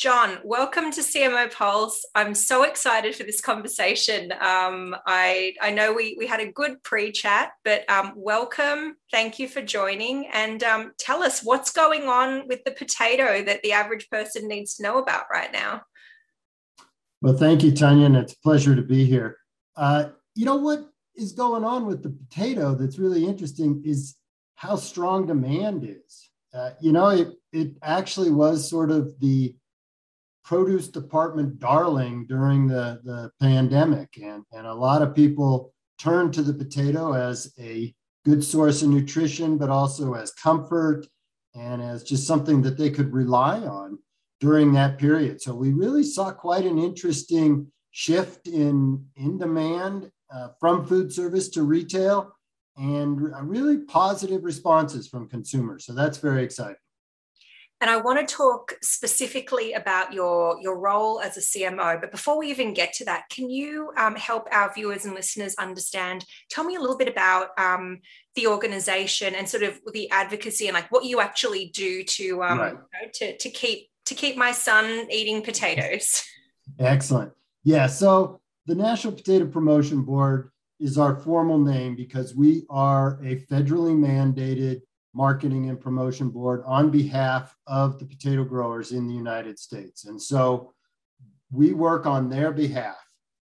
John, welcome to CMO Pulse. I'm so excited for this conversation. Um, I, I know we, we had a good pre chat, but um, welcome. Thank you for joining. And um, tell us what's going on with the potato that the average person needs to know about right now. Well, thank you, Tanya, and it's a pleasure to be here. Uh, you know what is going on with the potato that's really interesting is how strong demand is. Uh, you know, it, it actually was sort of the produce department darling during the, the pandemic. And, and a lot of people turned to the potato as a good source of nutrition, but also as comfort and as just something that they could rely on during that period. So we really saw quite an interesting shift in, in demand uh, from food service to retail and really positive responses from consumers. So that's very exciting. And I want to talk specifically about your, your role as a CMO. But before we even get to that, can you um, help our viewers and listeners understand? Tell me a little bit about um, the organization and sort of the advocacy and like what you actually do to um, right. you know, to, to keep to keep my son eating potatoes. Excellent. Yeah. So the National Potato Promotion Board is our formal name because we are a federally mandated marketing and promotion board on behalf of the potato growers in the United States. And so we work on their behalf.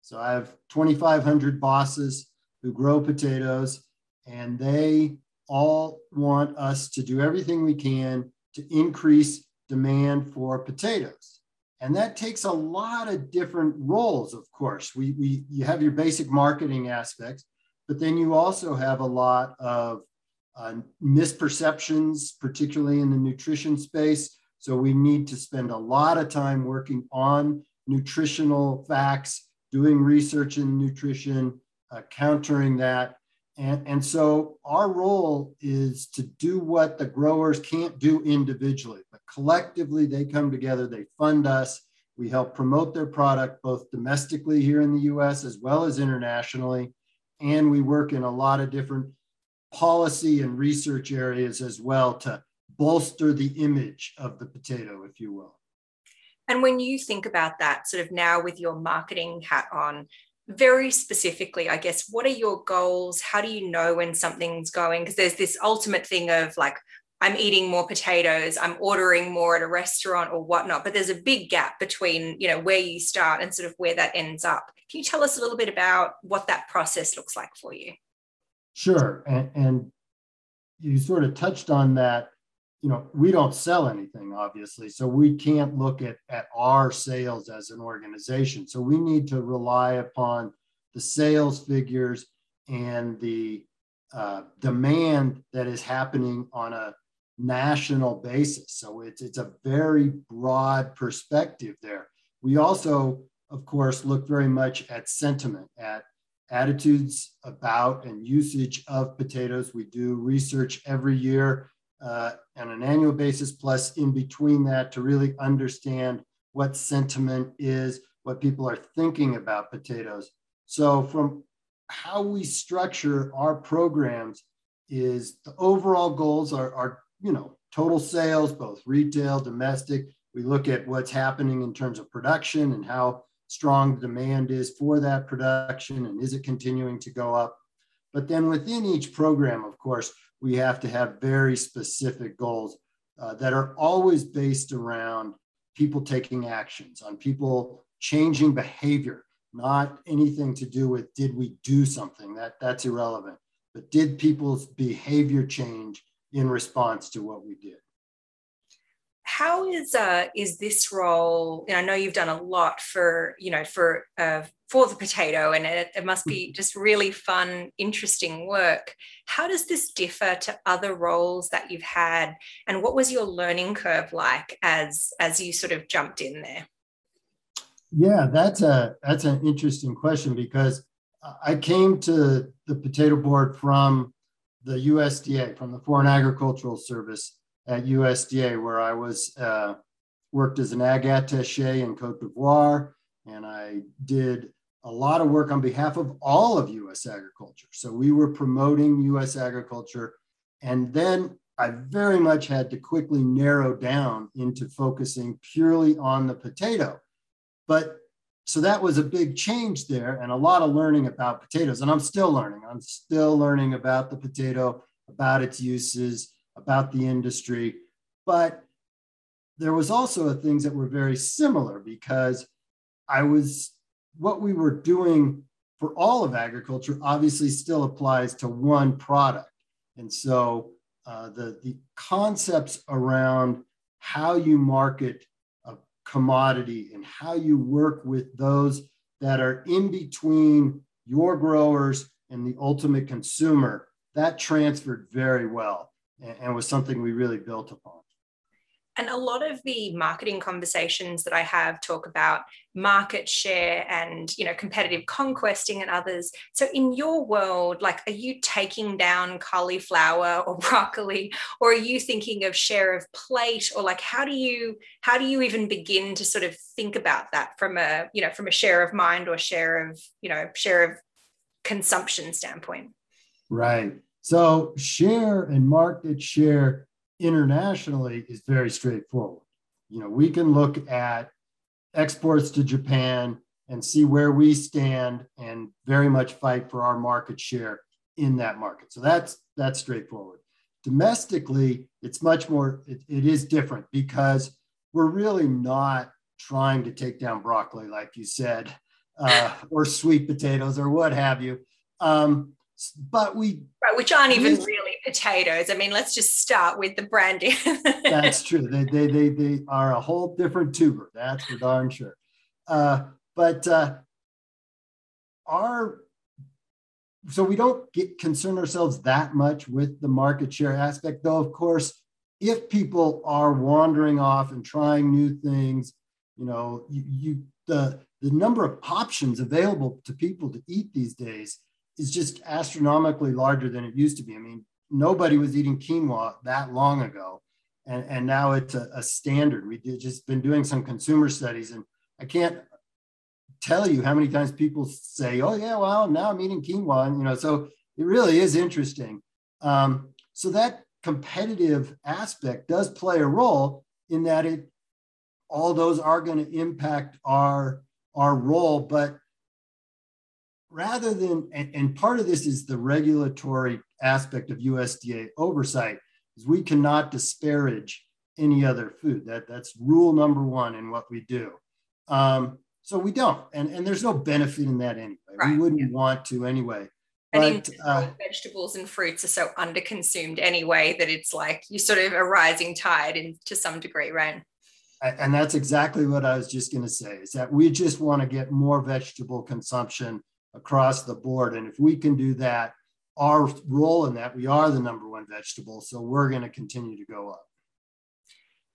So I have 2,500 bosses who grow potatoes, and they all want us to do everything we can to increase demand for potatoes. And that takes a lot of different roles, of course. We, we, you have your basic marketing aspects, but then you also have a lot of uh, misperceptions, particularly in the nutrition space. So we need to spend a lot of time working on nutritional facts, doing research in nutrition, uh, countering that. And, and so our role is to do what the growers can't do individually, but collectively they come together, they fund us, we help promote their product both domestically here in the US as well as internationally. And we work in a lot of different policy and research areas as well to bolster the image of the potato, if you will. And when you think about that, sort of now with your marketing hat on, very specifically, I guess, what are your goals? How do you know when something's going? Because there's this ultimate thing of like, I'm eating more potatoes, I'm ordering more at a restaurant or whatnot, but there's a big gap between, you know, where you start and sort of where that ends up. Can you tell us a little bit about what that process looks like for you? Sure. And, and you sort of touched on that. You know, we don't sell anything, obviously. So we can't look at, at our sales as an organization. So we need to rely upon the sales figures and the uh, demand that is happening on a national basis. So it's, it's a very broad perspective there. We also, of course, look very much at sentiment, at attitudes about and usage of potatoes. We do research every year uh, on an annual basis, plus in between that to really understand what sentiment is, what people are thinking about potatoes. So, from how we structure our programs, is the overall goals are, are you know total sales, both retail, domestic. We look at what's happening in terms of production and how strong demand is for that production and is it continuing to go up. But then within each program, of course, we have to have very specific goals uh, that are always based around people taking actions, on people changing behavior, not anything to do with did we do something? That that's irrelevant, but did people's behavior change in response to what we did how is uh, is this role? And I know you've done a lot for you know for uh, for the potato, and it, it must be mm-hmm. just really fun, interesting work. How does this differ to other roles that you've had, and what was your learning curve like as as you sort of jumped in there? Yeah, that's a that's an interesting question because I came to the potato board from the USDA, from the Foreign Agricultural Service, at USDA, where I was uh, worked as an ag attaché in Cote d'Ivoire, and I did a lot of work on behalf of all of U.S. agriculture. So we were promoting U.S. agriculture, and then I very much had to quickly narrow down into focusing purely on the potato. But so that was a big change there and a lot of learning about potatoes. And I'm still learning. I'm still learning about the potato, about its uses, about the industry. But there was also things that were very similar because I was what we were doing for all of agriculture obviously still applies to one product. And so uh, the, the concepts around how you market a commodity and how you work with those that are in between your growers and the ultimate consumer, that transferred very well and, and was something we really built upon. And a lot of the marketing conversations that I have talk about market share and you know competitive conquesting and others. So in your world, like are you taking down cauliflower or broccoli, or are you thinking of share of plate, or like how do you how do you even begin to sort of think about that from a you know from a share of mind or share of you know share of consumption standpoint? Right. So share and market share internationally is very straightforward. You know, we can look at exports to Japan and see where we stand and very much fight for our market share in that market. So that's that's straightforward. Domestically, it's much more it, it is different because we're really not trying to take down broccoli like you said uh, or sweet potatoes or what have you. Um, but we right, which aren't even really potatoes. I mean, let's just start with the brandy. that's true. They, they they they are a whole different tuber. That's for darn sure. Uh, but uh, our so we don't get concern ourselves that much with the market share aspect, though. Of course, if people are wandering off and trying new things, you know, you, you the the number of options available to people to eat these days is just astronomically larger than it used to be. I mean, nobody was eating quinoa that long ago, and, and now it's a, a standard. We have just been doing some consumer studies, and I can't tell you how many times people say, "Oh yeah, well now I'm eating quinoa," and you know, so it really is interesting. Um, so that competitive aspect does play a role in that it all those are going to impact our our role, but rather than, and, and part of this is the regulatory aspect of USDA oversight, is we cannot disparage any other food. That, that's rule number one in what we do. Um, so we don't, and, and there's no benefit in that anyway. Right. We wouldn't yeah. want to anyway. But, uh, vegetables and fruits are so underconsumed anyway that it's like you sort of a rising tide in to some degree, right? And that's exactly what I was just going to say is that we just want to get more vegetable consumption across the board. And if we can do that, our role in that, we are the number one vegetable. So we're going to continue to go up.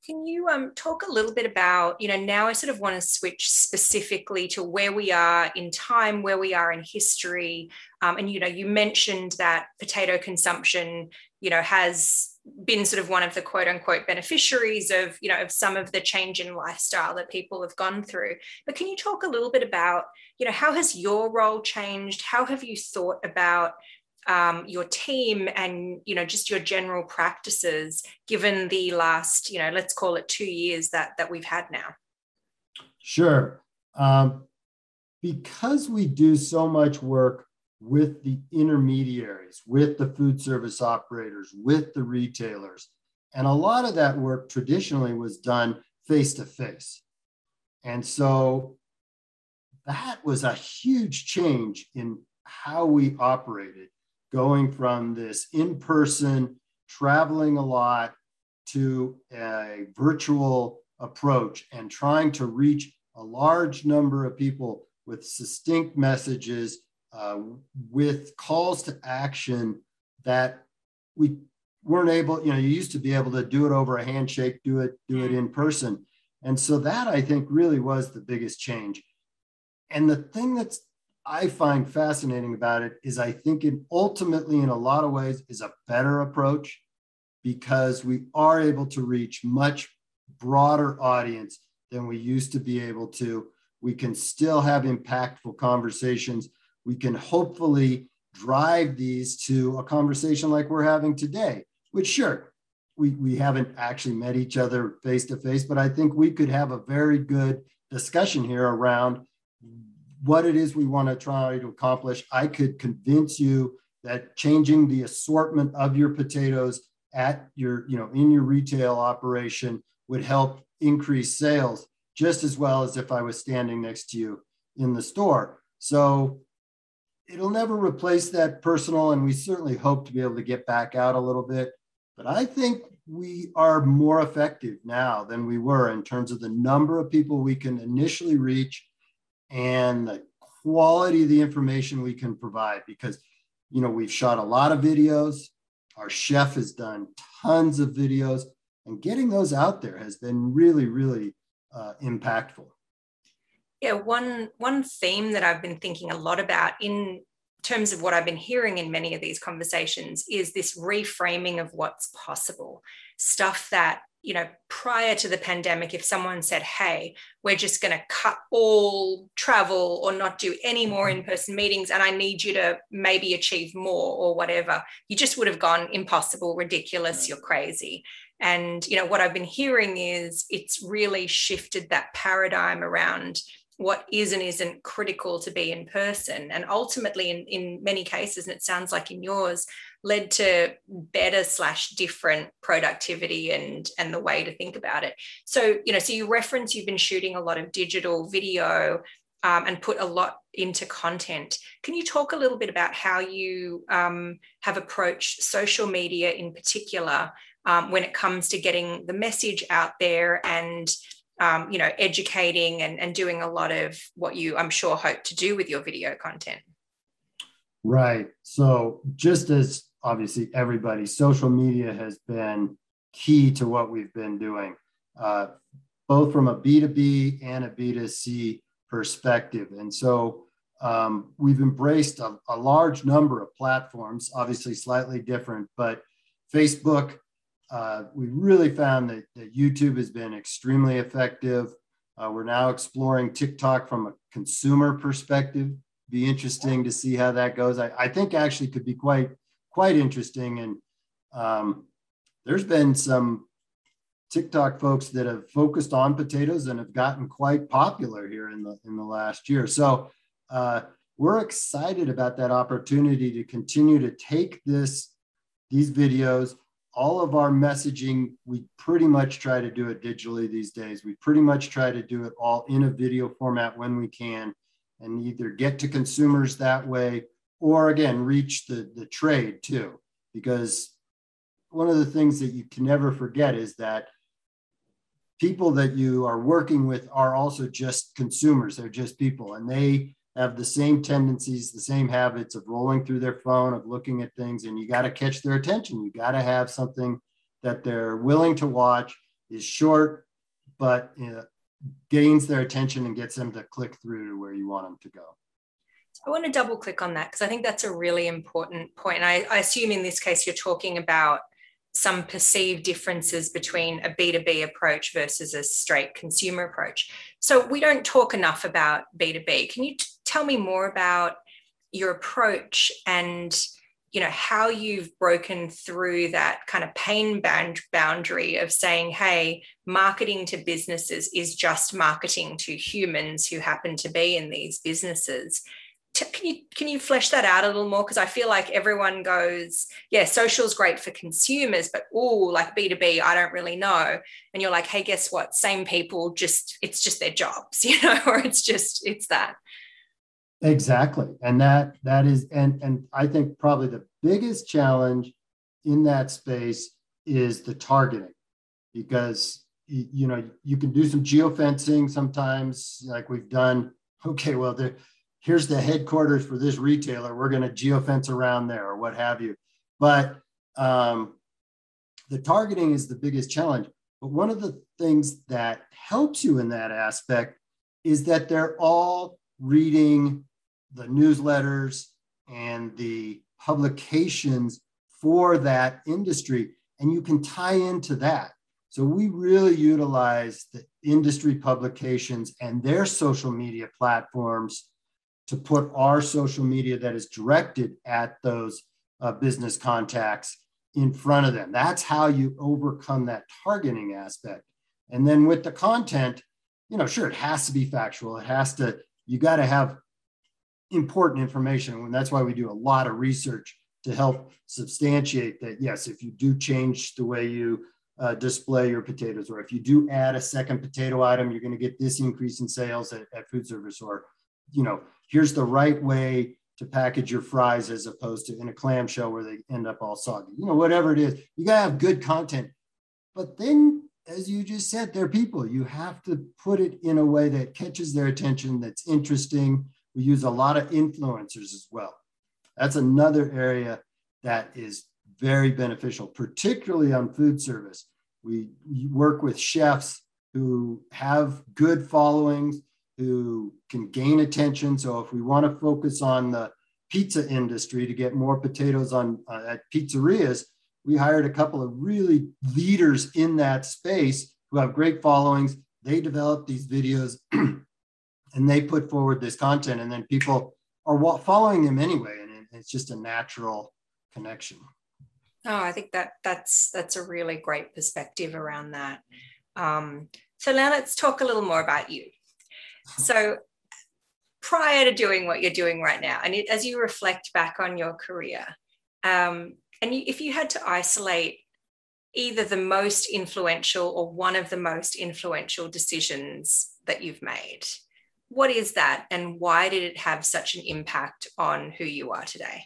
Can you um, talk a little bit about, you know, now I sort of want to switch specifically to where we are in time, where we are in history. Um, and, you know, you mentioned that potato consumption, you know, has been sort of one of the quote unquote beneficiaries of, you know, of some of the change in lifestyle that people have gone through. But can you talk a little bit about, you know, how has your role changed? How have you thought about um, your team and you know just your general practices given the last you know let's call it two years that that we've had now sure um, because we do so much work with the intermediaries with the food service operators with the retailers. And a lot of that work traditionally was done face to face and so that was a huge change in how we operated going from this in person, traveling a lot, to a virtual approach and trying to reach a large number of people with succinct messages, uh, with calls to action that we weren't able, you know, you used to be able to do it over a handshake, do it, do it in person. And so that I think really was the biggest change. And the thing that's I find fascinating about it is I think it ultimately, in a lot of ways, is a better approach because we are able to reach much broader audience than we used to be able to. We can still have impactful conversations. We can hopefully drive these to a conversation like we're having today, which sure, we, we haven't actually met each other face to face, but I think we could have a very good discussion here around what it is we want to try to accomplish. I could convince you that changing the assortment of your potatoes at your, you know, in your retail operation would help increase sales just as well as if I was standing next to you in the store. So it'll never replace that personal, and we certainly hope to be able to get back out a little bit. But I think we are more effective now than we were in terms of the number of people we can initially reach and the quality of the information we can provide because you know we've shot a lot of videos our chef has done tons of videos and getting those out there has been really really uh, impactful yeah one one theme that i've been thinking a lot about in terms of what I've been hearing in many of these conversations is this reframing of what's possible. Stuff that, you know, prior to the pandemic, if someone said, hey, we're just going to cut all travel or not do any more mm-hmm. in person meetings, and I need you to maybe achieve more or whatever, you just would have gone impossible, ridiculous, you're crazy. And, you know, what I've been hearing is it's really shifted that paradigm around what is and isn't critical to be in person. And ultimately in, in many cases and it sounds like in yours led to better slash different productivity and and the way to think about it. So you know so you reference you've been shooting a lot of digital video um, and put a lot into content. Can you talk a little bit about how you um, have approached social media in particular um, when it comes to getting the message out there and um, you know, educating and, and doing a lot of what you, I'm sure, hope to do with your video content. Right. So, just as obviously everybody, social media has been key to what we've been doing, uh, both from a B2B and a B2C perspective. And so, um, we've embraced a, a large number of platforms, obviously slightly different, but Facebook uh, we really found that, that, YouTube has been extremely effective. Uh, we're now exploring TikTok from a consumer perspective. Be interesting to see how that goes. I, I think actually could be quite quite interesting. And um, there's been some TikTok folks that have focused on potatoes and have gotten quite popular here in the in the last year. So uh, we're excited about that opportunity to continue to take this these videos all of our messaging, we pretty much try to do it digitally these days. We pretty much try to do it all in a video format when we can and either get to consumers that way or again, reach the, the trade too. Because one of the things that you can never forget is that people that you are working with are also just consumers. They're just people and they have the same tendencies, the same habits of rolling through their phone, of looking at things, and you got to catch their attention. You got to have something that they're willing to watch, is short, but you know, gains their attention and gets them to click through to where you want them to go. I want to double click on that because I think that's a really important point. I, I assume in this case you're talking about some perceived differences between a B2B approach versus a straight consumer approach. So we don't talk enough about B2B. Can you t- tell me more about your approach and you know how you've broken through that kind of pain boundary of saying hey marketing to businesses is just marketing to humans who happen to be in these businesses. Can you can you flesh that out a little more? Because i feel like everyone goes yeah social is great for consumers but oh like b2b i don't really know. And you're like hey guess what? Same people just it's just their jobs you know or it's just it's that exactly and that that is and and i think probably the biggest challenge in that space is the targeting because you know you can do some geofencing sometimes like we've done okay well there here's the headquarters for this retailer. We're going to geofence around there or what have you. But um, the targeting is the biggest challenge. But one of the things that helps you in that aspect is that they're all reading the newsletters and the publications for that industry, and you can tie into that. So we really utilize the industry publications and their social media platforms to put our social media that is directed at those uh, business contacts in front of them. That's how you overcome that targeting aspect. And then with the content, you know, sure, it has to be factual. It has to, you got to have important information. And that's why we do a lot of research to help substantiate that, yes, if you do change the way you uh, display your potatoes, or if you do add a second potato item, you're going to get this increase in sales at, at food service, or, you know, here's the right way to package your fries as opposed to in a clamshell where they end up all soggy. You know, whatever it is, you got to have good content. But then, as you just said, they're people. You have to put it in a way that catches their attention, that's interesting. We use a lot of influencers as well. That's another area that is very beneficial, particularly on food service. We work with chefs who have good followings, who can gain attention. So if we want to focus on the pizza industry to get more potatoes on uh, at pizzerias, we hired a couple of really leaders in that space who have great followings. They develop these videos and they put forward this content, and then people are following them anyway, and it's just a natural connection. Oh, I think that that's that's a really great perspective around that. Um, so now let's talk a little more about you. So prior to doing what you're doing right now, and it, as you reflect back on your career, um, and you, if you had to isolate either the most influential or one of the most influential decisions that you've made, what is that, and why did it have such an impact on who you are today?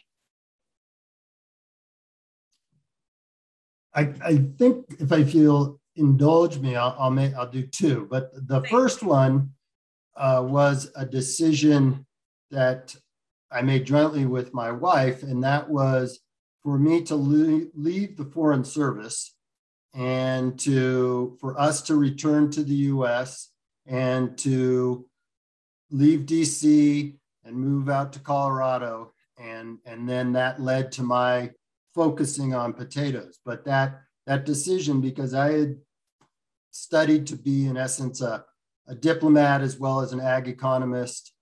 I, I think if I feel indulge me, I'll I'll, make, I'll do two. But the first one uh, was a decision that I made jointly with my wife, and that was for me to leave the foreign service and to for us to return to the U.S. and to leave DC and move out to Colorado, and and then that led to my focusing on potatoes. But that that decision, because I had studied to be in essence a a diplomat as well as an ag economist,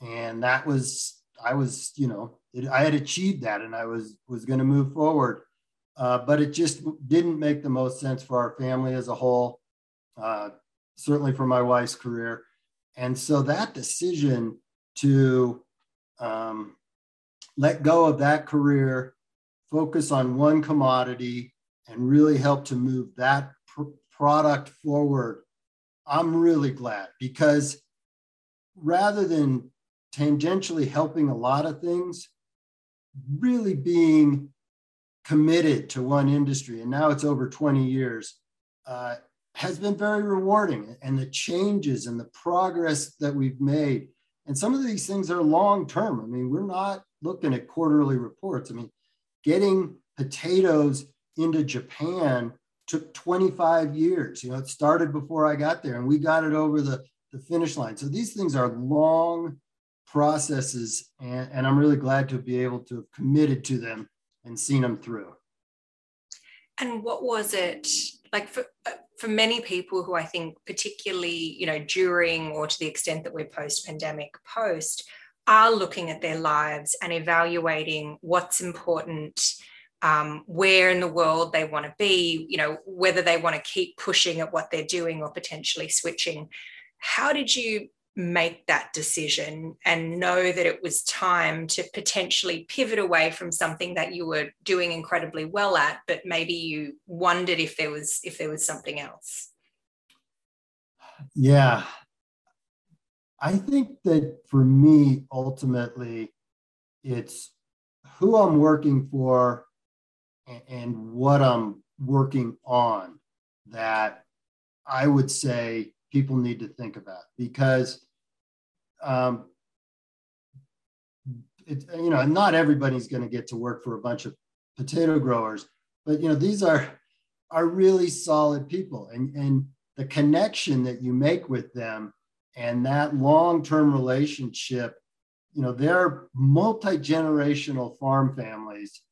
and that was I was you know it, I had achieved that, and I was was going to move forward, uh, but it just didn't make the most sense for our family as a whole, uh, certainly for my wife's career, and so that decision to um, let go of that career, focus on one commodity, and really help to move that pr- product forward I'm really glad. Because rather than tangentially helping a lot of things, really being committed to one industry, and now it's over 20 years, uh, has been very rewarding. And the changes and the progress that we've made, and some of these things are long term. I mean, we're not looking at quarterly reports. I mean, getting potatoes into Japan took 25 years. You know, it started before I got there and we got it over the, the finish line. So these things are long processes, and, and I'm really glad to be able to have committed to them and seen them through. And what was it like for, uh, for many people who I think, particularly, you know, during or to the extent that we're post pandemic post, are looking at their lives and evaluating what's important um, where in the world they want to be, you know, whether they want to keep pushing at what they're doing or potentially switching. How did you make that decision and know that it was time to potentially pivot away from something that you were doing incredibly well at, but maybe you wondered if there was if there was something else? Yeah. I think that for me, ultimately, it's who I'm working for and what I'm working on that I would say people need to think about because um, it, you know not everybody's going to get to work for a bunch of potato growers but you know these are are really solid people and and the connection that you make with them and that long-term relationship you know they're multi-generational farm families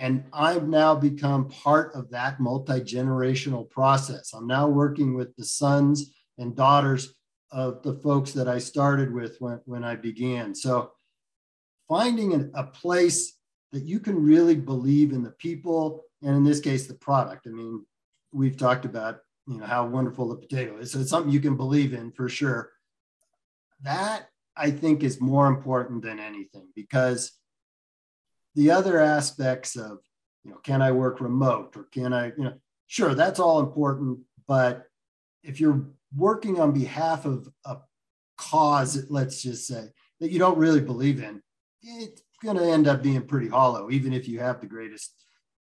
and I've now become part of that multi generational process. I'm now working with the sons and daughters of the folks that I started with when, when I began. So finding an, a place that you can really believe in the people and in this case the product. I mean, we've talked about you know how wonderful the potato is, so it's something you can believe in for sure. That I think is more important than anything because the other aspects of you know can I work remote or can I you know sure that's all important, but if you're working on behalf of a cause, let's just say that you don't really believe in, it's going to end up being pretty hollow, even if you have the greatest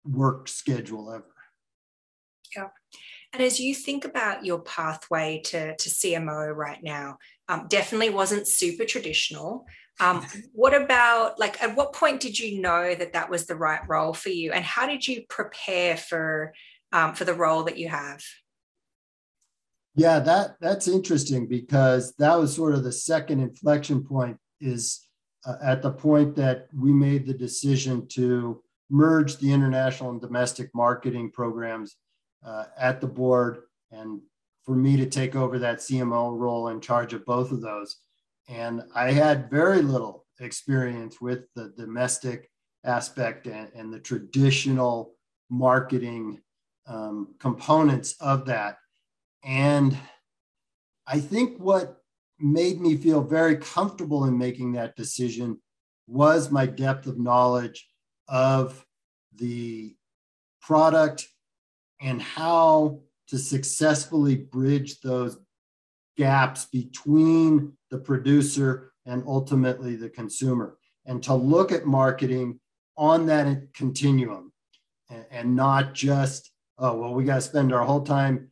work schedule ever. Yeah. And as you think about your pathway to, to CMO right now, um, definitely wasn't super traditional. Um, what about like at what point did you know that that was the right role for you, and how did you prepare for um, for the role that you have? Yeah, that that's interesting because that was sort of the second inflection point. Is uh, at the point that we made the decision to merge the international and domestic marketing programs uh, at the board and for me to take over that CMO role in charge of both of those. And I had very little experience with the domestic aspect and, and the traditional marketing um, components of that. And I think what made me feel very comfortable in making that decision was my depth of knowledge of the product and how to successfully bridge those gaps between the producer and ultimately the consumer and to look at marketing on that continuum and, not just oh well we got to spend our whole time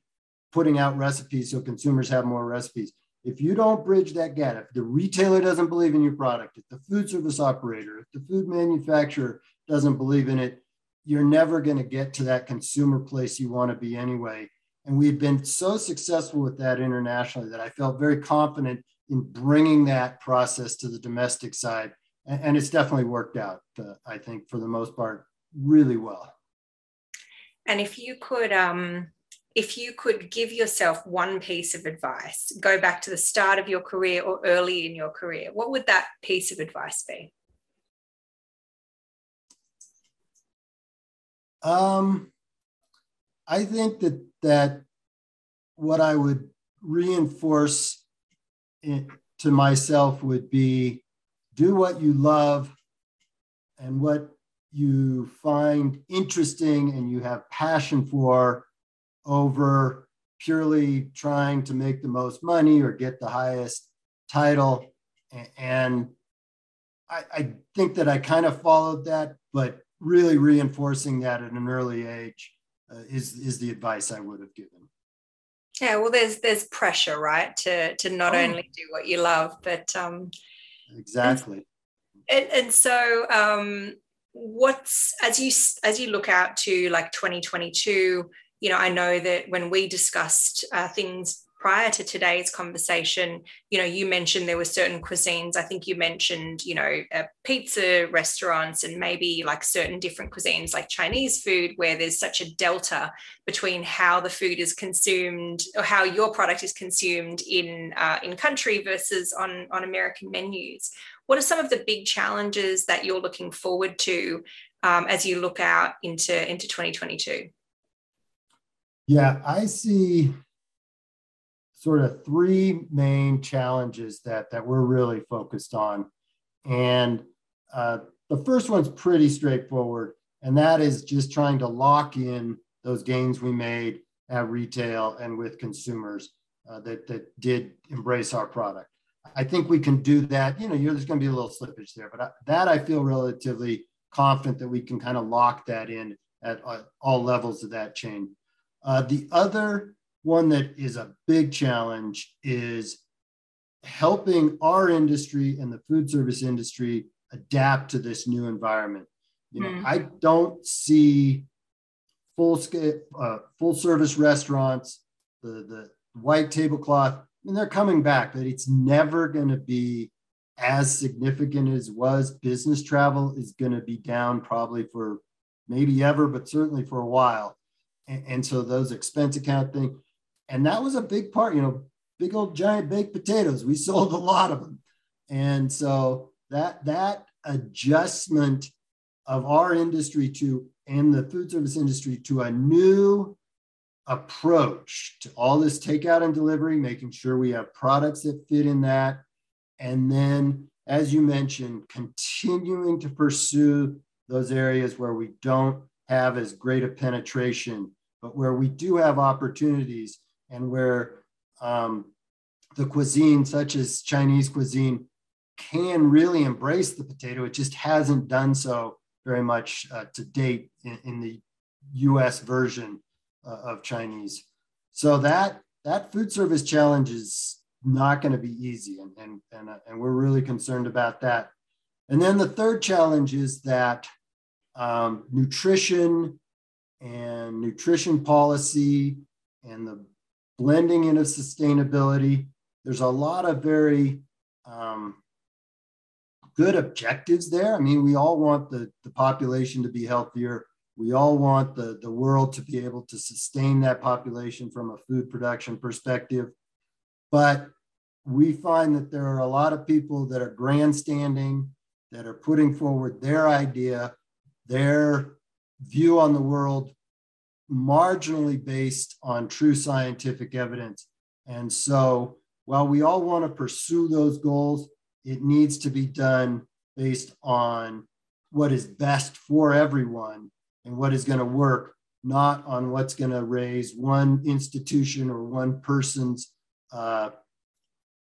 putting out recipes so consumers have more recipes if you don't bridge that gap, if the retailer doesn't believe in your product, if the food service operator, if the food manufacturer doesn't believe in it, you're never going to get to that consumer place you want to be anyway. And we've been so successful with that internationally that I felt very confident in bringing that process to the domestic side. And, it's definitely worked out, uh, I think, for the most part, really well. And if you could um, if you could give yourself one piece of advice, go back to the start of your career or early in your career, what would that piece of advice be? Um, I think that that what I would reinforce to myself would be do what you love and what you find interesting and you have passion for over purely trying to make the most money or get the highest title. And I, I think that I kind of followed that, but really reinforcing that at an early age uh, is is the advice I would have given. Yeah, well, there's there's pressure, right, to to not oh. only do what you love, but um, exactly. And, and so, um, what's as you as you look out to like 2022 you know, I know that when we discussed uh, things prior to today's conversation, you know, you mentioned there were certain cuisines. I think you mentioned, you know, uh, pizza restaurants and maybe like certain different cuisines like Chinese food, where there's such a delta between how the food is consumed or how your product is consumed in uh, in country versus on on American menus. What are some of the big challenges that you're looking forward to um, as you look out into into 2022? Yeah, I see sort of three main challenges that that we're really focused on, and uh, the first one's pretty straightforward, and that is just trying to lock in those gains we made at retail and with consumers uh, that that did embrace our product. I think we can do that. You know, there's going to be a little slippage there, but I, that I feel relatively confident that we can kind of lock that in at uh, all levels of that chain. Uh, the other one that is a big challenge is helping our industry and the food service industry adapt to this new environment. You know, mm. I don't see full scale, uh, full service restaurants, the the white tablecloth. I mean, they're coming back, but it's never going to be as significant as was. Business travel is going to be down probably for maybe ever, but certainly for a while and, and so those expense account thing, and that was a big part. You know, big old giant baked potatoes. We sold a lot of them, and so that that adjustment of our industry to and the food service industry to a new approach to all this takeout and delivery, making sure we have products that fit in that. And then, as you mentioned, continuing to pursue those areas where we don't have as great a penetration, but where we do have opportunities and where um, the cuisine, such as Chinese cuisine, can really embrace the potato. It just hasn't done so very much uh, to date in, in, the US version uh, of Chinese. So that that food service challenge is not going to be easy, and and and, uh, and we're really concerned about that. And then the third challenge is that um, nutrition and nutrition policy and the blending in of sustainability. There's a lot of very um, good objectives there. I mean, we all want the, the population to be healthier. We all want the, the world to be able to sustain that population from a food production perspective. But we find that there are a lot of people that are grandstanding, that are putting forward their idea, their view on the world, marginally based on true scientific evidence. And so while we all want to pursue those goals, it needs to be done based on what is best for everyone and what is going to work, not on what's going to raise one institution or one person's uh,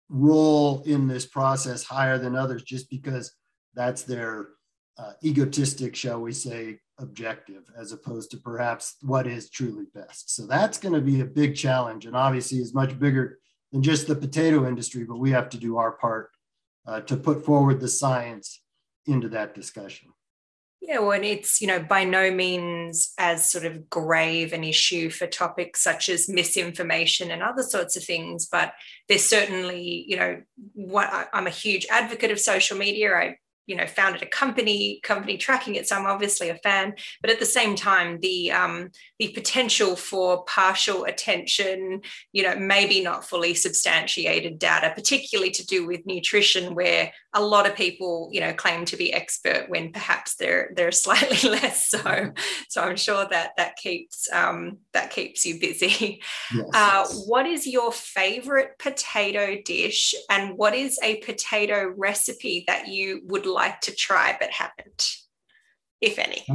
role in this process higher than others just because that's their uh, egotistic, shall we say, objective, as opposed to perhaps what is truly best. So that's going to be a big challenge, and obviously is much bigger than just the potato industry. But we have to do our part uh, to put forward the science into that discussion. Yeah, well, and it's, you know, by no means as sort of grave an issue for topics such as misinformation and other sorts of things, but there's certainly, you know, what I'm a huge advocate of social media. I you know founded a company company tracking it so i'm obviously a fan. But at the same time the um the potential for partial attention you know maybe not fully substantiated data particularly to do with nutrition where a lot of people you know claim to be expert when perhaps they're they're slightly less so. So i'm sure that that keeps um that keeps you busy. Yes. uh, what is your favorite potato dish and what is a potato recipe that you would like to try but haven't, if any?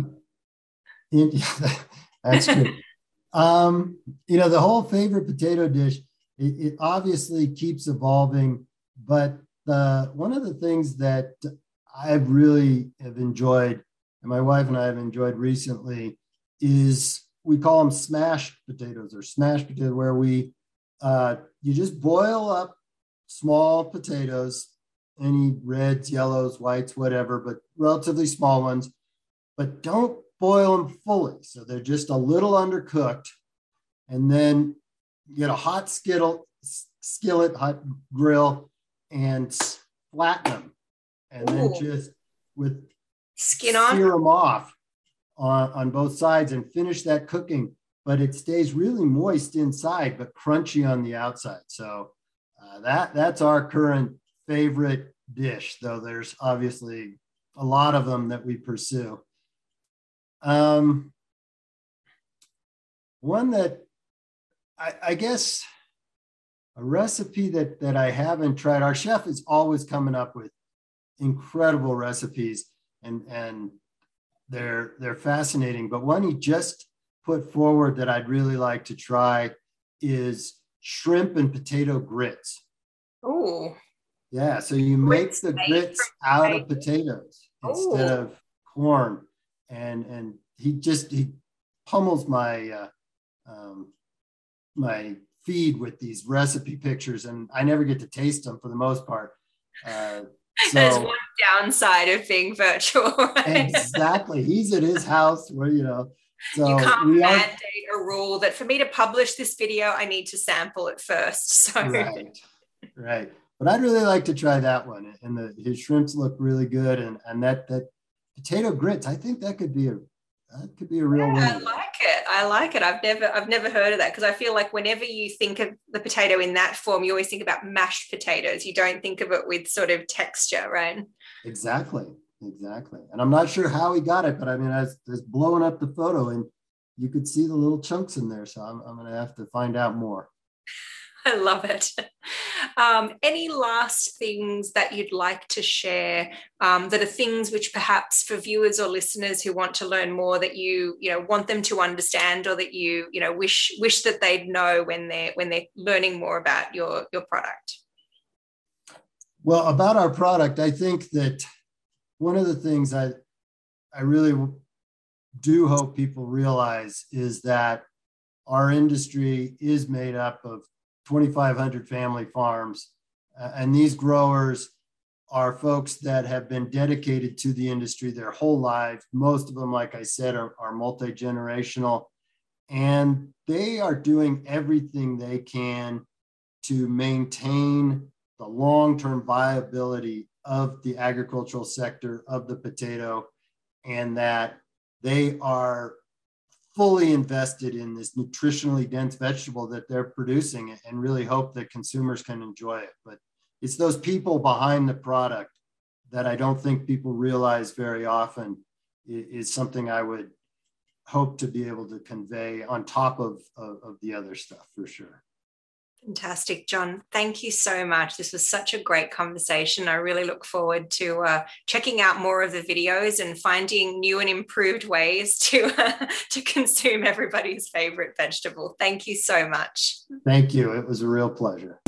That's good. um, you know, the whole favorite potato dish, it, it obviously keeps evolving, but the one of the things that I've really have enjoyed, and my wife and I have enjoyed recently, is we call them smashed potatoes or smashed potato, where we uh, you just boil up small potatoes any reds, yellows, whites, whatever, but relatively small ones. But don't boil them fully. So they're just a little undercooked. And then get a hot skittle, skillet, hot grill, and flatten them. And Ooh. then just with skin on, sear them off on, on both sides and finish that cooking. But it stays really moist inside, but crunchy on the outside. So uh, that that's our current favorite dish, though there's obviously a lot of them that we pursue. Um, one that I, I guess a recipe that that I haven't tried. Our chef is always coming up with incredible recipes, and and they're they're fascinating. But one he just put forward that I'd really like to try is shrimp and potato grits. Oh, yeah, so you make the grits out of potatoes instead of corn, and and he just he pummels my uh, um, my feed with these recipe pictures, and I never get to taste them for the most part. Uh, so, There's one downside of being virtual. Right? exactly, he's at his house where you know. So you can't mandate are, a rule that for me to publish this video, I need to sample it first. So right, right but I'd really like to try that one. And the his shrimps look really good, and and that that potato grits, I think that could be a that could be a real yeah, I like it. I like it. I've never I've never heard of that because I feel like whenever you think of the potato in that form, you always think about mashed potatoes. You don't think of it with sort of texture, right? Exactly. exactly. And I'm not sure how he got it, but I mean, I was, I was blowing up the photo and you could see the little chunks in there. So I'm, I'm going to have to find out more. I love it. Um, any last things that you'd like to share um, that are things which perhaps for viewers or listeners who want to learn more that you you know want them to understand or that you you know wish wish that they'd know when they're when they're learning more about your your product? Well, about our product, I think that one of the things I I really do hope people realize is that our industry is made up of 2,500 family farms. Uh, and these growers are folks that have been dedicated to the industry their whole life. Most of them, like I said, are, are multi generational. And they are doing everything they can to maintain the long term viability of the agricultural sector of the potato, and that they are fully invested in this nutritionally dense vegetable that they're producing and really hope that consumers can enjoy it. But it's those people behind the product that I don't think people realize very often is something I would hope to be able to convey on top of, of, of the other stuff for sure. Fantastic, John. Thank you so much. This was such a great conversation. I really look forward to uh, checking out more of the videos and finding new and improved ways to uh, to consume everybody's favorite vegetable. Thank you so much. Thank you. It was a real pleasure.